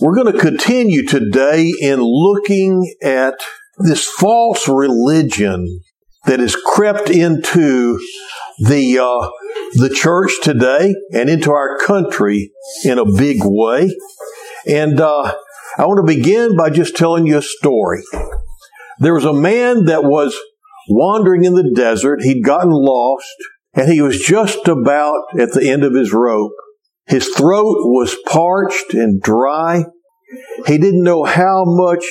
We're going to continue today in looking at this false religion that has crept into the uh, the church today and into our country in a big way. And uh, I want to begin by just telling you a story. There was a man that was wandering in the desert. He'd gotten lost and he was just about at the end of his rope. His throat was parched and dry. He didn't know how much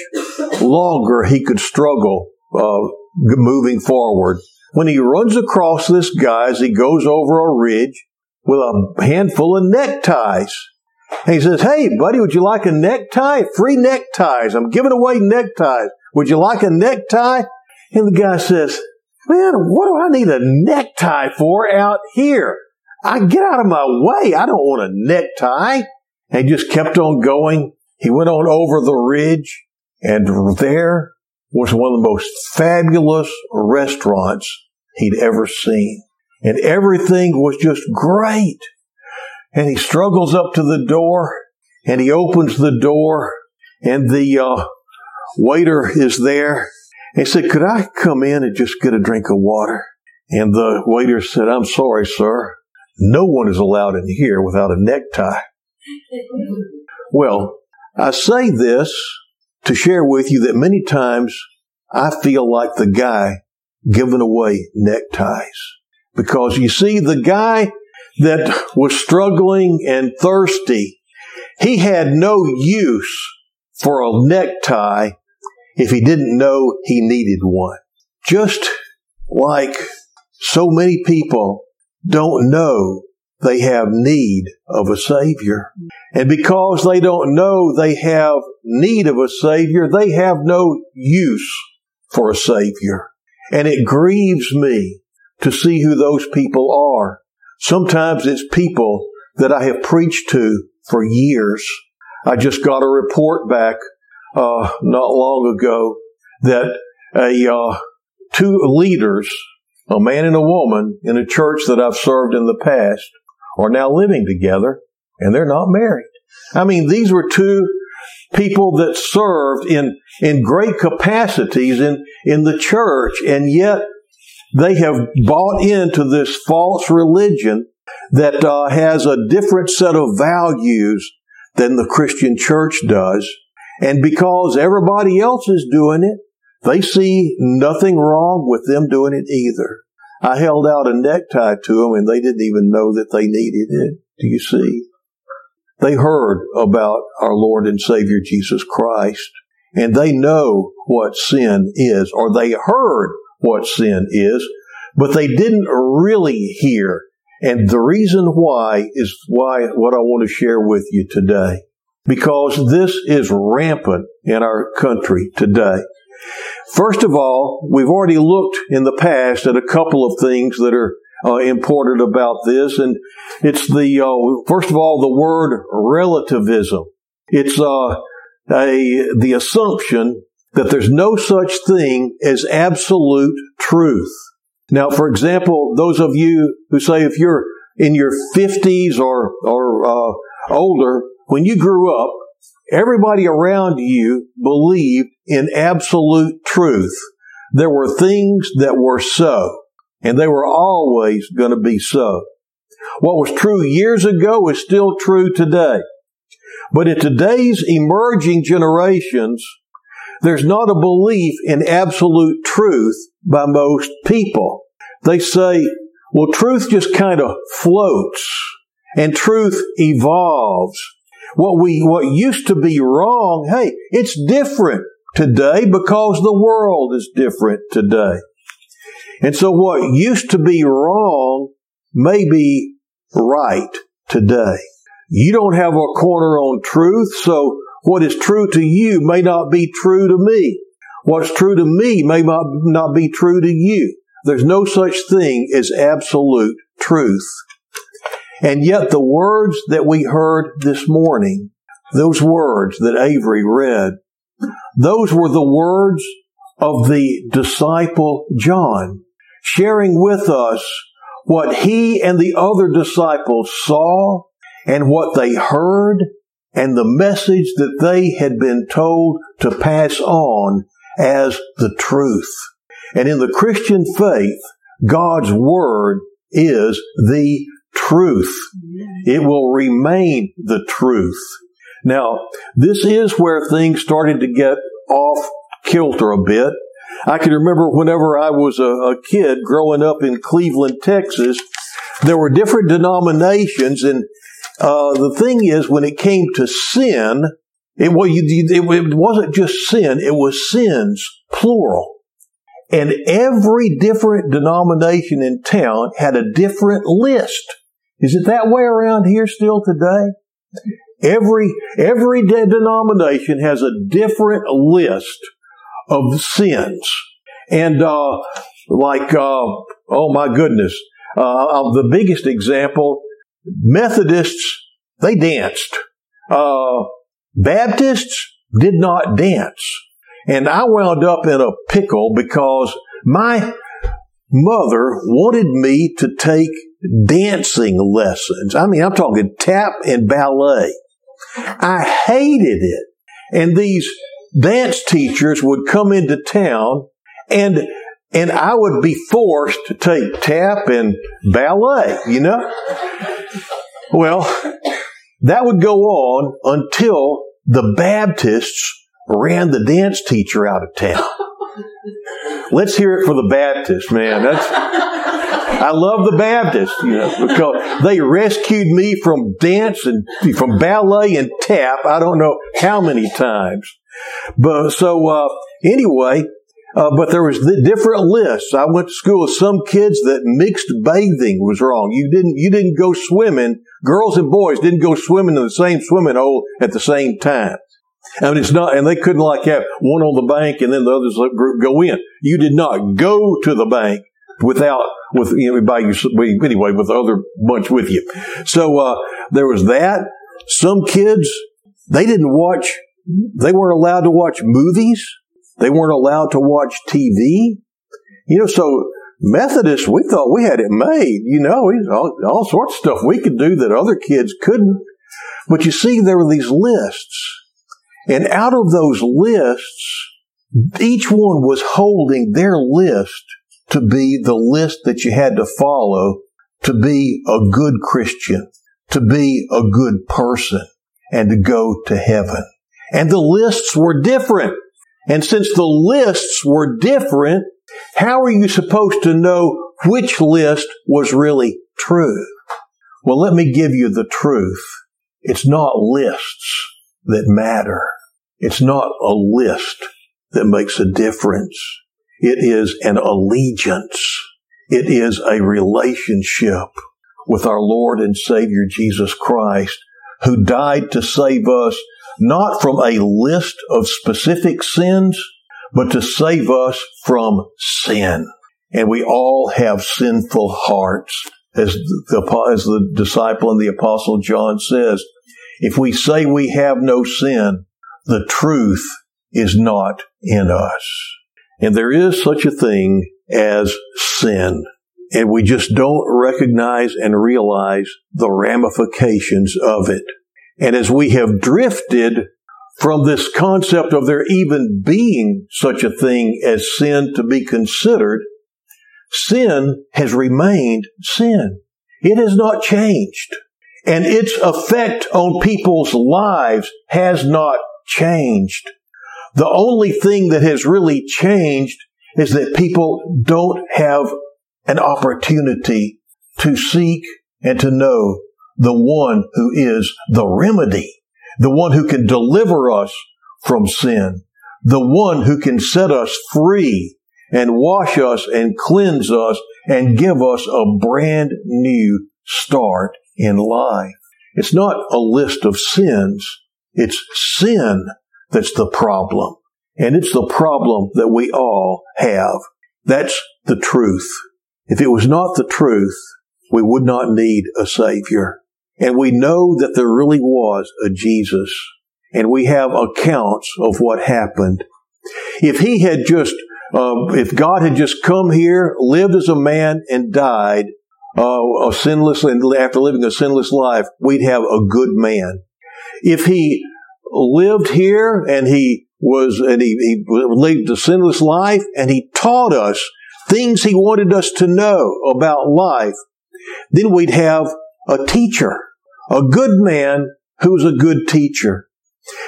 longer he could struggle uh, moving forward. When he runs across this guy as he goes over a ridge with a handful of neckties. He says, Hey, buddy, would you like a necktie? Free neckties. I'm giving away neckties. Would you like a necktie? And the guy says, Man, what do I need a necktie for out here? I get out of my way. I don't want a necktie. And just kept on going. He went on over the ridge and there was one of the most fabulous restaurants he'd ever seen. And everything was just great. And he struggles up to the door and he opens the door and the uh, waiter is there he said, Could I come in and just get a drink of water? And the waiter said, I'm sorry, sir. No one is allowed in here without a necktie. well, I say this to share with you that many times I feel like the guy giving away neckties. Because you see, the guy that was struggling and thirsty, he had no use for a necktie if he didn't know he needed one. Just like so many people don't know they have need of a Savior. And because they don't know they have need of a Savior, they have no use for a Savior. And it grieves me to see who those people are. Sometimes it's people that I have preached to for years. I just got a report back uh, not long ago that a uh, two leaders, a man and a woman in a church that I've served in the past, are now living together, and they're not married. I mean, these were two people that served in in great capacities in in the church, and yet they have bought into this false religion that uh, has a different set of values than the Christian church does. And because everybody else is doing it, they see nothing wrong with them doing it either. I held out a necktie to them and they didn't even know that they needed it. Do you see? They heard about our Lord and Savior Jesus Christ and they know what sin is or they heard what sin is, but they didn't really hear. And the reason why is why what I want to share with you today because this is rampant in our country today. First of all, we've already looked in the past at a couple of things that are uh, important about this, and it's the uh, first of all the word relativism. It's uh, a the assumption that there's no such thing as absolute truth. Now, for example, those of you who say if you're in your 50s or or uh, older, when you grew up, everybody around you believed in absolute truth. There were things that were so, and they were always going to be so. What was true years ago is still true today. But in today's emerging generations, there's not a belief in absolute truth by most people. They say, well, truth just kind of floats and truth evolves what we, what used to be wrong, hey, it's different today because the world is different today. And so what used to be wrong may be right today. You don't have a corner on truth, so what is true to you may not be true to me. What's true to me may not be true to you. There's no such thing as absolute truth. And yet the words that we heard this morning, those words that Avery read, those were the words of the disciple John, sharing with us what he and the other disciples saw and what they heard and the message that they had been told to pass on as the truth. And in the Christian faith, God's Word is the truth. It will remain the truth. Now, this is where things started to get off kilter a bit. I can remember whenever I was a, a kid growing up in Cleveland, Texas, there were different denominations, and uh, the thing is, when it came to sin, it, well, you, it, it wasn't just sin; it was sins, plural. And every different denomination in town had a different list. Is it that way around here still today? Every, every denomination has a different list of sins. And, uh, like, uh, oh my goodness, uh, the biggest example, Methodists, they danced. Uh, Baptists did not dance. And I wound up in a pickle because my mother wanted me to take dancing lessons. I mean, I'm talking tap and ballet. I hated it. And these dance teachers would come into town and and I would be forced to take tap and ballet, you know? Well, that would go on until the Baptists ran the dance teacher out of town. Let's hear it for the Baptists, man. That's I love the Baptists, you know, because they rescued me from dance and from ballet and tap. I don't know how many times, but so uh, anyway, uh, but there was the different lists. I went to school with some kids that mixed bathing was wrong. You didn't you didn't go swimming. Girls and boys didn't go swimming in the same swimming hole at the same time. I mean, it's not, and they couldn't like have one on the bank and then the others group go in. You did not go to the bank without with by you anyway with the other bunch with you. So uh, there was that. Some kids they didn't watch. They weren't allowed to watch movies. They weren't allowed to watch TV. You know, so Methodists, we thought we had it made. You know, all, all sorts of stuff we could do that other kids couldn't. But you see, there were these lists. And out of those lists, each one was holding their list to be the list that you had to follow to be a good Christian, to be a good person, and to go to heaven. And the lists were different. And since the lists were different, how are you supposed to know which list was really true? Well, let me give you the truth. It's not lists that matter. It's not a list that makes a difference. It is an allegiance. It is a relationship with our Lord and Savior Jesus Christ, who died to save us not from a list of specific sins, but to save us from sin. And we all have sinful hearts. As the, as the disciple and the apostle John says, if we say we have no sin, the truth is not in us. And there is such a thing as sin. And we just don't recognize and realize the ramifications of it. And as we have drifted from this concept of there even being such a thing as sin to be considered, sin has remained sin. It has not changed. And its effect on people's lives has not changed. The only thing that has really changed is that people don't have an opportunity to seek and to know the one who is the remedy, the one who can deliver us from sin, the one who can set us free and wash us and cleanse us and give us a brand new start in life. It's not a list of sins. It's sin that's the problem. And it's the problem that we all have. That's the truth. If it was not the truth, we would not need a Savior. And we know that there really was a Jesus. And we have accounts of what happened. If he had just, uh, if God had just come here, lived as a man, and died, uh, a sinless, and after living a sinless life, we'd have a good man. if he lived here and he was, and he, he lived a sinless life and he taught us things he wanted us to know about life, then we'd have a teacher, a good man who's a good teacher.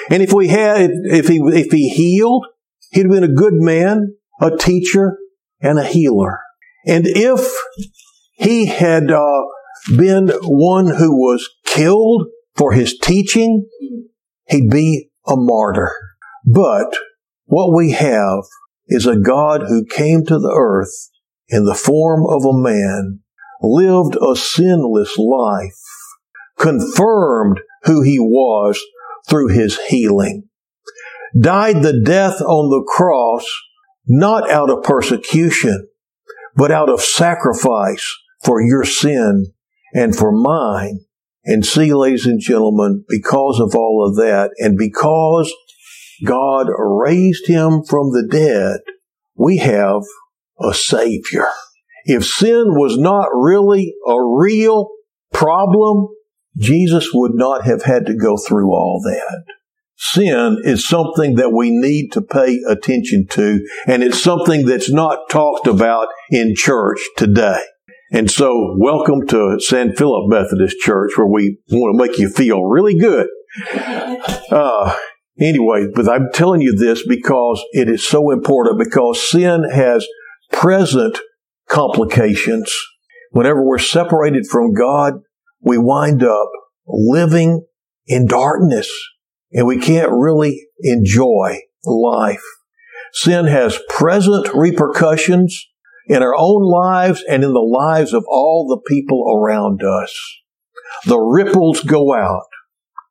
And if we had, if he, if he healed, he'd been a good man, a teacher, and a healer. And if he had uh, been one who was killed for his teaching, he'd be a martyr. But what we have is a God who came to the earth in the form of a man, lived a sinless life, confirmed who he was through his healing, died the death on the cross not out of persecution, but out of sacrifice for your sin and for mine. And see, ladies and gentlemen, because of all of that, and because God raised him from the dead, we have a Savior. If sin was not really a real problem, Jesus would not have had to go through all that. Sin is something that we need to pay attention to, and it's something that's not talked about in church today. And so, welcome to San Philip Methodist Church, where we want to make you feel really good. Uh, anyway, but I'm telling you this because it is so important because sin has present complications. Whenever we're separated from God, we wind up living in darkness and we can't really enjoy life. Sin has present repercussions in our own lives and in the lives of all the people around us. The ripples go out.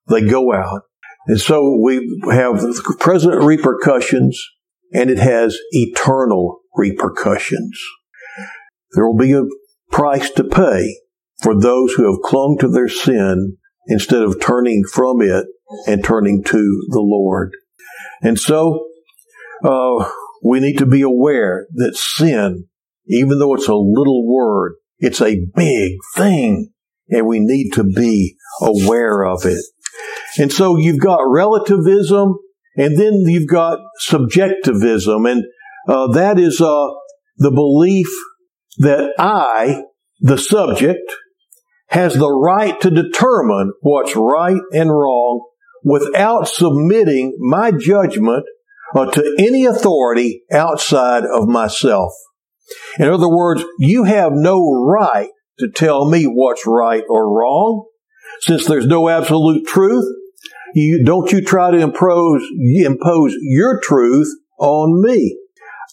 They go out. And so we have present repercussions and it has eternal repercussions. There will be a price to pay for those who have clung to their sin instead of turning from it and turning to the Lord. And so, uh, we need to be aware that sin even though it's a little word, it's a big thing and we need to be aware of it. And so you've got relativism and then you've got subjectivism and uh, that is uh, the belief that I, the subject, has the right to determine what's right and wrong without submitting my judgment uh, to any authority outside of myself. In other words, you have no right to tell me what's right or wrong. Since there's no absolute truth, you, don't you try to impose, impose your truth on me.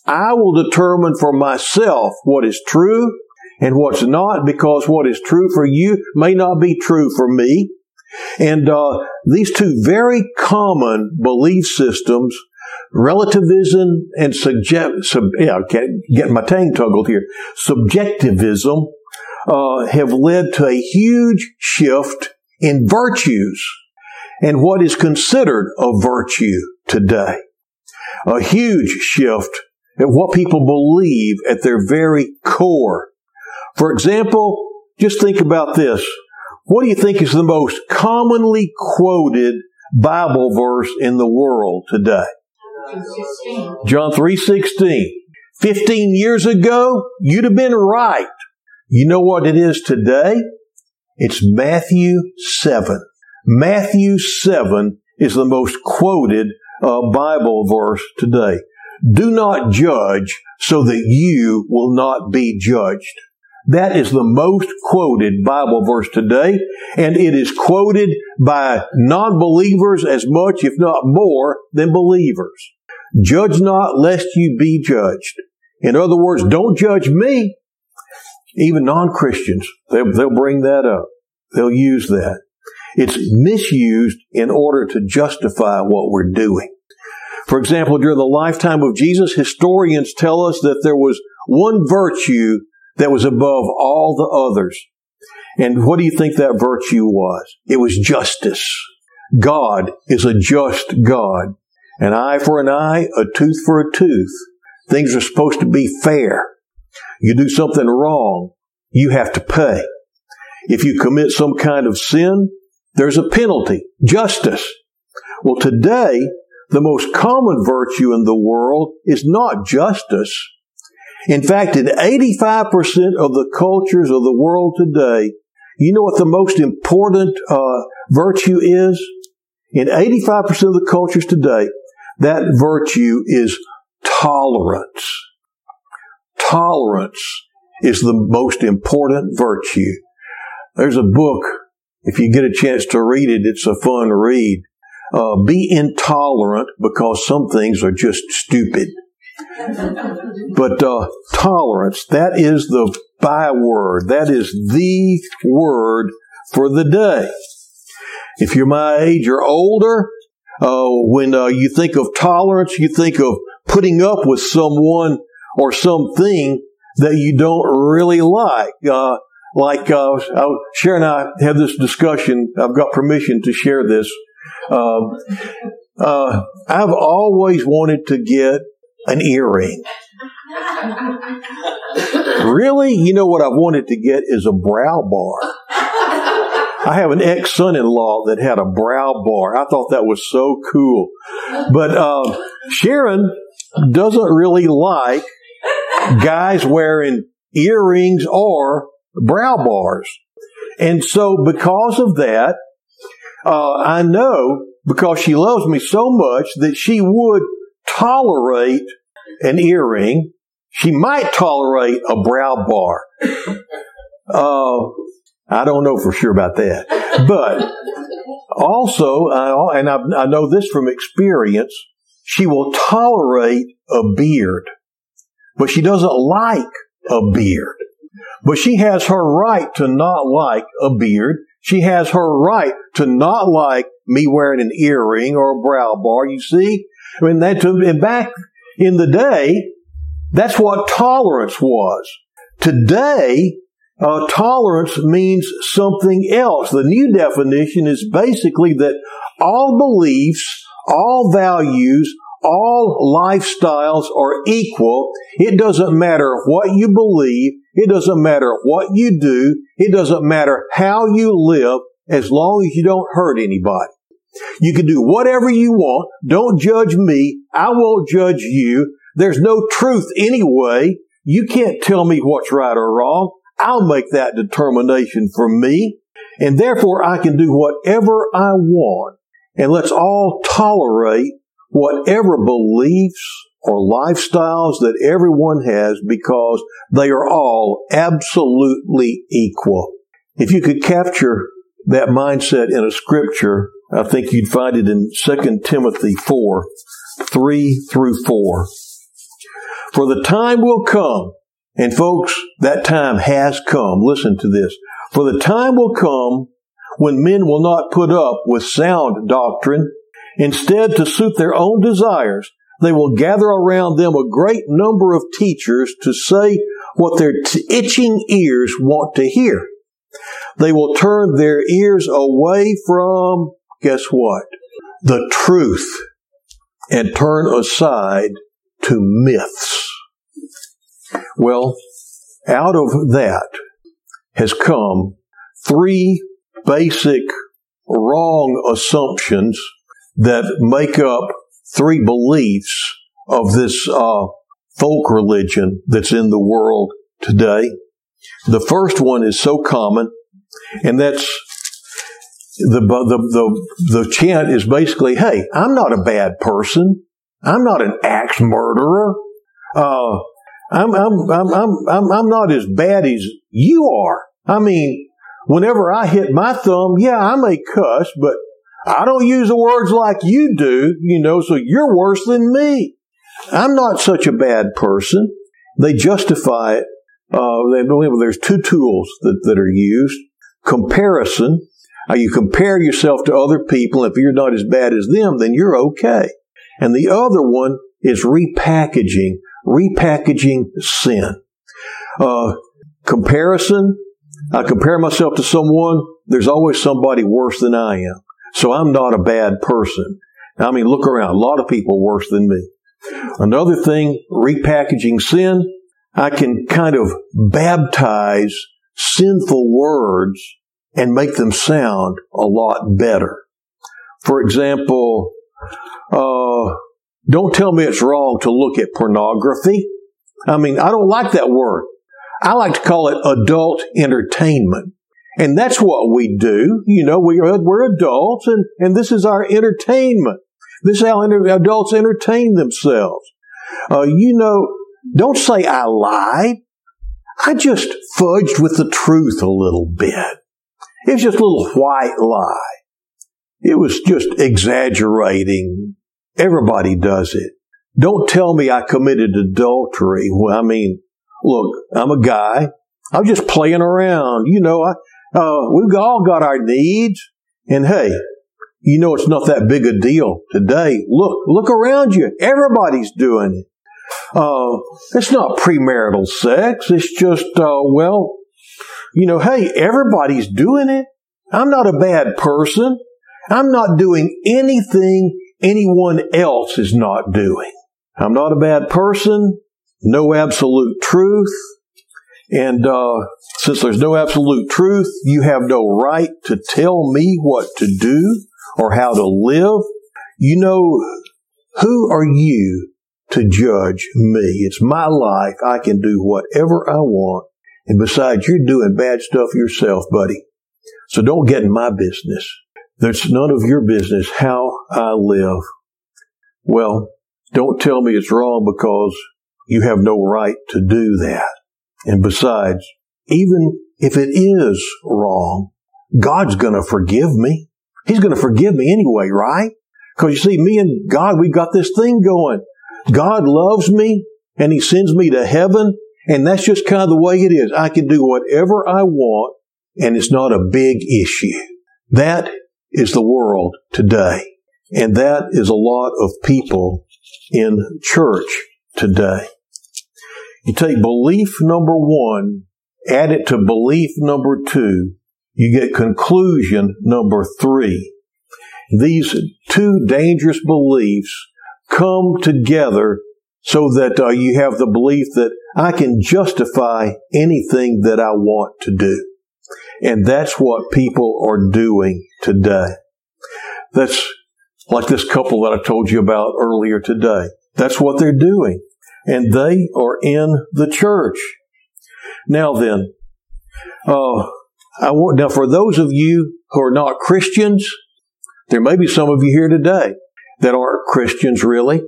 I will determine for myself what is true and what's not because what is true for you may not be true for me. And uh, these two very common belief systems relativism and subject, sub, yeah, get my tongue toggled here. Subjectivism uh, have led to a huge shift in virtues and what is considered a virtue today. A huge shift in what people believe at their very core. For example, just think about this. What do you think is the most commonly quoted Bible verse in the world today? John 3.16. 15 years ago, you'd have been right. You know what it is today? It's Matthew 7. Matthew 7 is the most quoted uh, Bible verse today. Do not judge so that you will not be judged. That is the most quoted Bible verse today, and it is quoted by non-believers as much, if not more, than believers. Judge not lest you be judged. In other words, don't judge me. Even non-Christians, they'll, they'll bring that up. They'll use that. It's misused in order to justify what we're doing. For example, during the lifetime of Jesus, historians tell us that there was one virtue that was above all the others. And what do you think that virtue was? It was justice. God is a just God. An eye for an eye, a tooth for a tooth. Things are supposed to be fair. You do something wrong, you have to pay. If you commit some kind of sin, there's a penalty, justice. Well, today, the most common virtue in the world is not justice. In fact, in 85% of the cultures of the world today, you know what the most important uh, virtue is? In 85% of the cultures today, that virtue is tolerance. Tolerance is the most important virtue. There's a book, if you get a chance to read it, it's a fun read. Uh, be intolerant because some things are just stupid. But uh, tolerance, that is the byword. That is the word for the day. If you're my age or older, uh, when uh, you think of tolerance, you think of putting up with someone or something that you don't really like. Uh, like uh, Sharon and I have this discussion. I've got permission to share this. Um, uh, I've always wanted to get an earring. really? You know what I've wanted to get is a brow bar. I have an ex son in law that had a brow bar. I thought that was so cool. But uh, Sharon doesn't really like guys wearing earrings or brow bars. And so, because of that, uh, I know because she loves me so much that she would tolerate an earring. She might tolerate a brow bar. Uh, I don't know for sure about that. But also, and I, I know this from experience, she will tolerate a beard, but she doesn't like a beard. But she has her right to not like a beard. She has her right to not like me wearing an earring or a brow bar. You see? I mean, that, back in the day, that's what tolerance was. Today, uh, tolerance means something else. The new definition is basically that all beliefs, all values, all lifestyles are equal. It doesn't matter what you believe. It doesn't matter what you do. It doesn't matter how you live as long as you don't hurt anybody. You can do whatever you want. Don't judge me. I won't judge you. There's no truth anyway. You can't tell me what's right or wrong. I'll make that determination for me. And therefore I can do whatever I want. And let's all tolerate whatever beliefs or lifestyles that everyone has because they are all absolutely equal. If you could capture that mindset in a scripture, I think you'd find it in 2 Timothy 4, 3 through 4. For the time will come and folks, that time has come. Listen to this. For the time will come when men will not put up with sound doctrine. Instead, to suit their own desires, they will gather around them a great number of teachers to say what their t- itching ears want to hear. They will turn their ears away from, guess what? The truth and turn aside to myths. Well, out of that has come three basic wrong assumptions that make up three beliefs of this uh, folk religion that's in the world today. The first one is so common, and that's the, the, the, the chant is basically, hey, I'm not a bad person. I'm not an axe murderer. Uh, I'm, I'm, I'm, I'm, I'm, I'm not as bad as you are. I mean, whenever I hit my thumb, yeah, I may cuss, but I don't use the words like you do, you know, so you're worse than me. I'm not such a bad person. They justify it. Uh, they believe there's two tools that, that are used. Comparison. Uh, you compare yourself to other people. If you're not as bad as them, then you're okay. And the other one is repackaging repackaging sin. Uh, comparison, I compare myself to someone, there's always somebody worse than I am. So I'm not a bad person. I mean, look around, a lot of people worse than me. Another thing, repackaging sin, I can kind of baptize sinful words and make them sound a lot better. For example, uh, don't tell me it's wrong to look at pornography. I mean, I don't like that word. I like to call it adult entertainment. And that's what we do. You know, we are, we're adults and, and this is our entertainment. This is how adults entertain themselves. Uh, you know, don't say I lied. I just fudged with the truth a little bit. It was just a little white lie. It was just exaggerating. Everybody does it. Don't tell me I committed adultery. Well, I mean, look, I'm a guy. I'm just playing around. You know, I, uh, we've all got our needs. And hey, you know it's not that big a deal today. Look, look around you. Everybody's doing it. Uh, it's not premarital sex. It's just, uh, well, you know, hey, everybody's doing it. I'm not a bad person. I'm not doing anything anyone else is not doing. I'm not a bad person. No absolute truth. And uh, since there's no absolute truth, you have no right to tell me what to do or how to live. You know, who are you to judge me? It's my life. I can do whatever I want. And besides, you're doing bad stuff yourself, buddy. So don't get in my business. That's none of your business how I live. Well, don't tell me it's wrong because you have no right to do that. And besides, even if it is wrong, God's going to forgive me. He's going to forgive me anyway, right? Because you see, me and God, we got this thing going. God loves me and He sends me to heaven. And that's just kind of the way it is. I can do whatever I want and it's not a big issue. That is the world today. And that is a lot of people in church today. You take belief number one, add it to belief number two, you get conclusion number three. These two dangerous beliefs come together so that uh, you have the belief that I can justify anything that I want to do. And that's what people are doing today. That's like this couple that I told you about earlier today. That's what they're doing. And they are in the church. Now then, uh, I want, now for those of you who are not Christians, there may be some of you here today that aren't Christians really.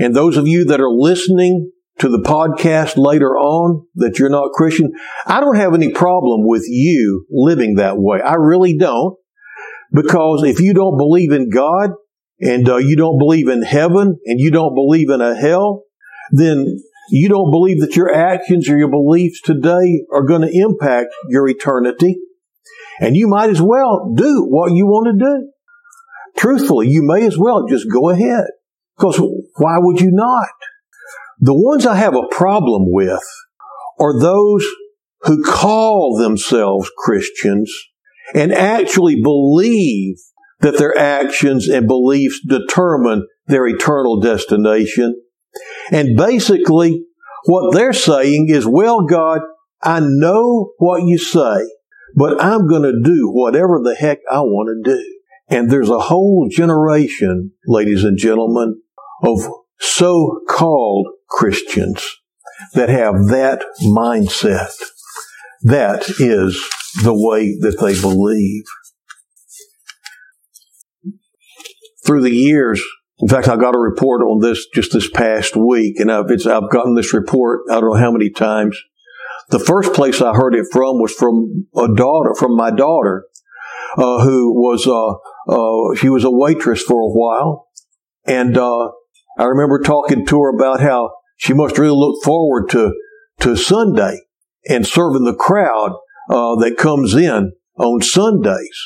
And those of you that are listening to the podcast later on that you're not Christian, I don't have any problem with you living that way. I really don't. Because if you don't believe in God and uh, you don't believe in heaven and you don't believe in a hell, then you don't believe that your actions or your beliefs today are going to impact your eternity. And you might as well do what you want to do. Truthfully, you may as well just go ahead. Because why would you not? The ones I have a problem with are those who call themselves Christians and actually believe that their actions and beliefs determine their eternal destination. And basically, what they're saying is, well, God, I know what you say, but I'm going to do whatever the heck I want to do. And there's a whole generation, ladies and gentlemen, of so-called Christians that have that mindset. That is the way that they believe. Through the years, in fact, I got a report on this just this past week, and I've, I've gotten this report I don't know how many times. The first place I heard it from was from a daughter, from my daughter, uh, who was uh, uh, she was a waitress for a while, and uh, I remember talking to her about how she must really look forward to to Sunday and serving the crowd uh, that comes in on Sundays.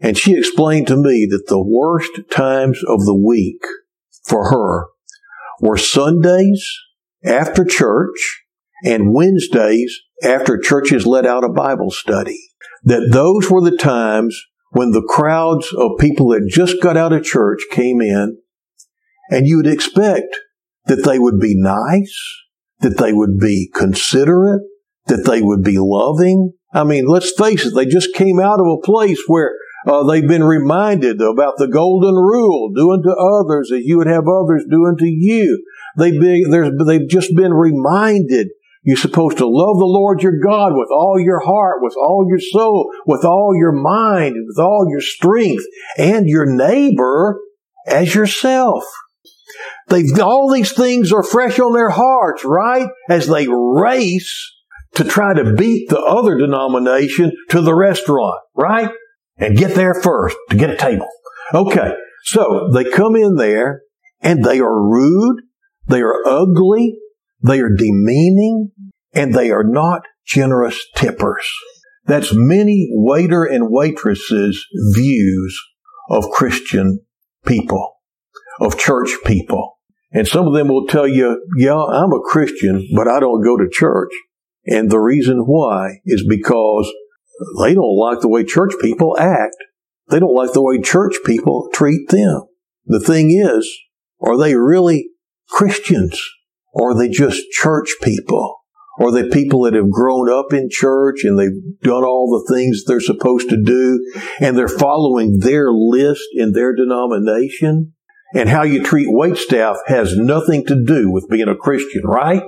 And she explained to me that the worst times of the week for her were Sundays after church and Wednesdays after churches let out a Bible study. That those were the times when the crowds of people that just got out of church came in and you would expect that they would be nice, that they would be considerate, that they would be loving, I mean, let's face it, they just came out of a place where uh, they've been reminded about the golden rule, do unto others as you would have others do unto you. They've been, they've just been reminded you're supposed to love the Lord your God with all your heart, with all your soul, with all your mind, with all your strength, and your neighbor as yourself. They've, all these things are fresh on their hearts, right? As they race to try to beat the other denomination to the restaurant, right? And get there first to get a table. Okay. So they come in there and they are rude. They are ugly. They are demeaning and they are not generous tippers. That's many waiter and waitresses views of Christian people, of church people. And some of them will tell you, yeah, I'm a Christian, but I don't go to church. And the reason why is because they don't like the way church people act. They don't like the way church people treat them. The thing is, are they really Christians? Or are they just church people? Are they people that have grown up in church and they've done all the things they're supposed to do and they're following their list in their denomination? And how you treat wait staff has nothing to do with being a Christian, right?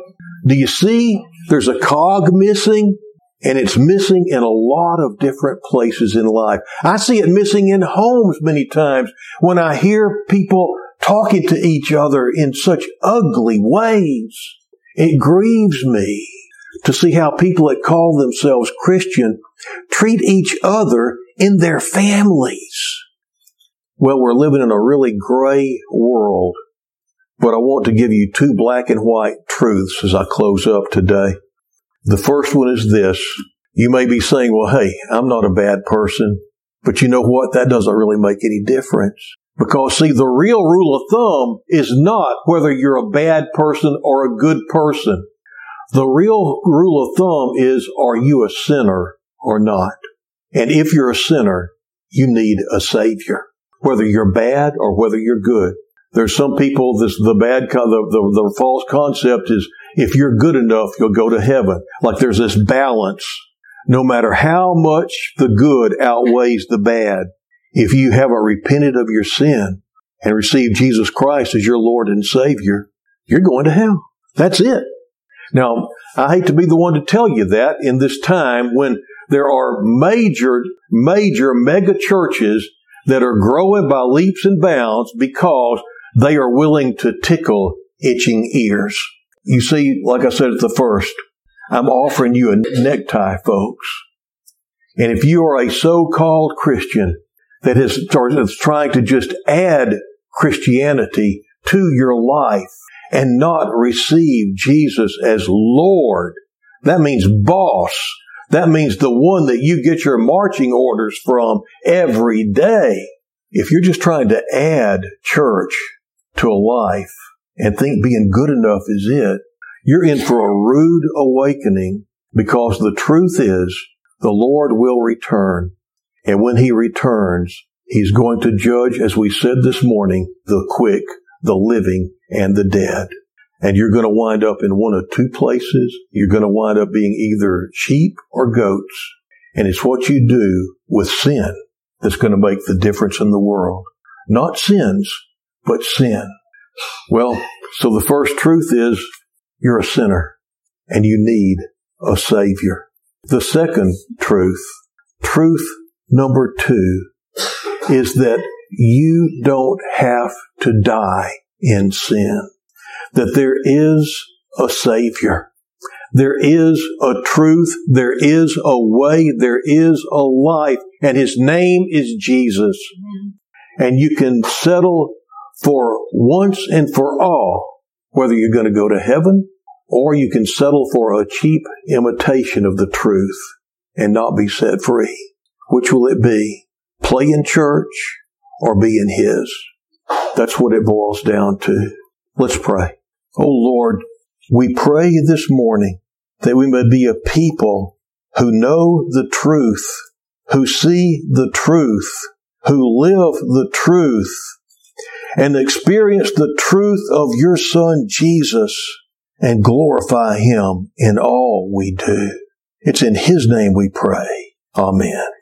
Do you see there's a cog missing? And it's missing in a lot of different places in life. I see it missing in homes many times when I hear people talking to each other in such ugly ways. It grieves me to see how people that call themselves Christian treat each other in their families. Well, we're living in a really gray world, but I want to give you two black and white truths as I close up today. The first one is this. You may be saying, well, hey, I'm not a bad person, but you know what? That doesn't really make any difference. Because see, the real rule of thumb is not whether you're a bad person or a good person. The real rule of thumb is, are you a sinner or not? And if you're a sinner, you need a savior whether you're bad or whether you're good. There's some people, this, the bad, the, the, the false concept is if you're good enough, you'll go to heaven. Like there's this balance. No matter how much the good outweighs the bad, if you haven't repented of your sin and received Jesus Christ as your Lord and Savior, you're going to hell. That's it. Now, I hate to be the one to tell you that in this time when there are major, major mega churches that are growing by leaps and bounds because they are willing to tickle itching ears. You see, like I said at the first, I'm offering you a necktie, folks. And if you are a so-called Christian that is trying to just add Christianity to your life and not receive Jesus as Lord, that means boss that means the one that you get your marching orders from every day. If you're just trying to add church to a life and think being good enough is it, you're in for a rude awakening because the truth is the Lord will return. And when he returns, he's going to judge, as we said this morning, the quick, the living, and the dead. And you're going to wind up in one of two places. You're going to wind up being either sheep or goats. And it's what you do with sin that's going to make the difference in the world. Not sins, but sin. Well, so the first truth is you're a sinner and you need a savior. The second truth, truth number two, is that you don't have to die in sin that there is a Savior. There is a truth. There is a way. There is a life. And His name is Jesus. And you can settle for once and for all whether you're going to go to heaven or you can settle for a cheap imitation of the truth and not be set free. Which will it be? Play in church or be in His? That's what it boils down to. Let's pray. Oh Lord, we pray this morning that we may be a people who know the truth, who see the truth, who live the truth, and experience the truth of your Son Jesus and glorify Him in all we do. It's in His name we pray. Amen.